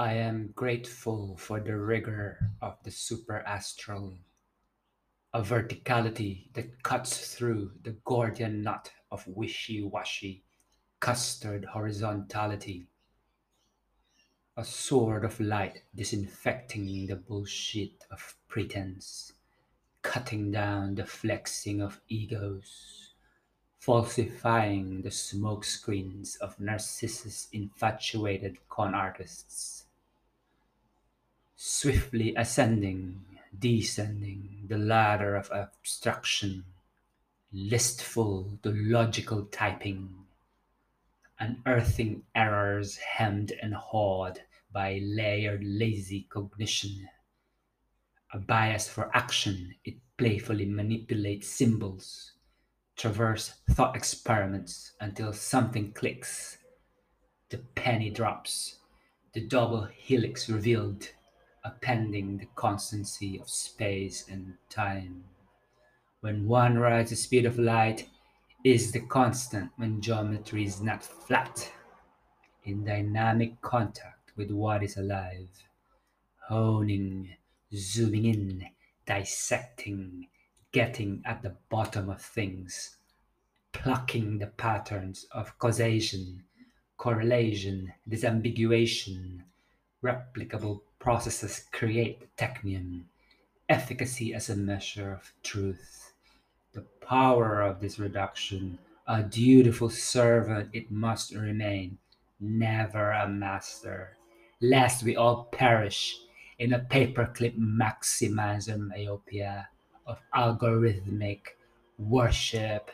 I am grateful for the rigor of the superastral, a verticality that cuts through the Gordian knot of wishy-washy, custard horizontality, a sword of light disinfecting the bullshit of pretense, cutting down the flexing of egos, falsifying the smokescreens of Narcissus infatuated con artists swiftly ascending, descending the ladder of abstraction, listful to logical typing, unearthing errors hemmed and hawed by layered lazy cognition. A bias for action, it playfully manipulates symbols, traverse thought experiments until something clicks. The penny drops, the double helix revealed appending the constancy of space and time. When one rides the speed of light, is the constant when geometry is not flat, in dynamic contact with what is alive, honing, zooming in, dissecting, getting at the bottom of things, plucking the patterns of causation, correlation, disambiguation, replicable processes create technium, efficacy as a measure of truth. The power of this reduction, a dutiful servant it must remain, never a master, lest we all perish in a paperclip maximizer myopia of algorithmic worship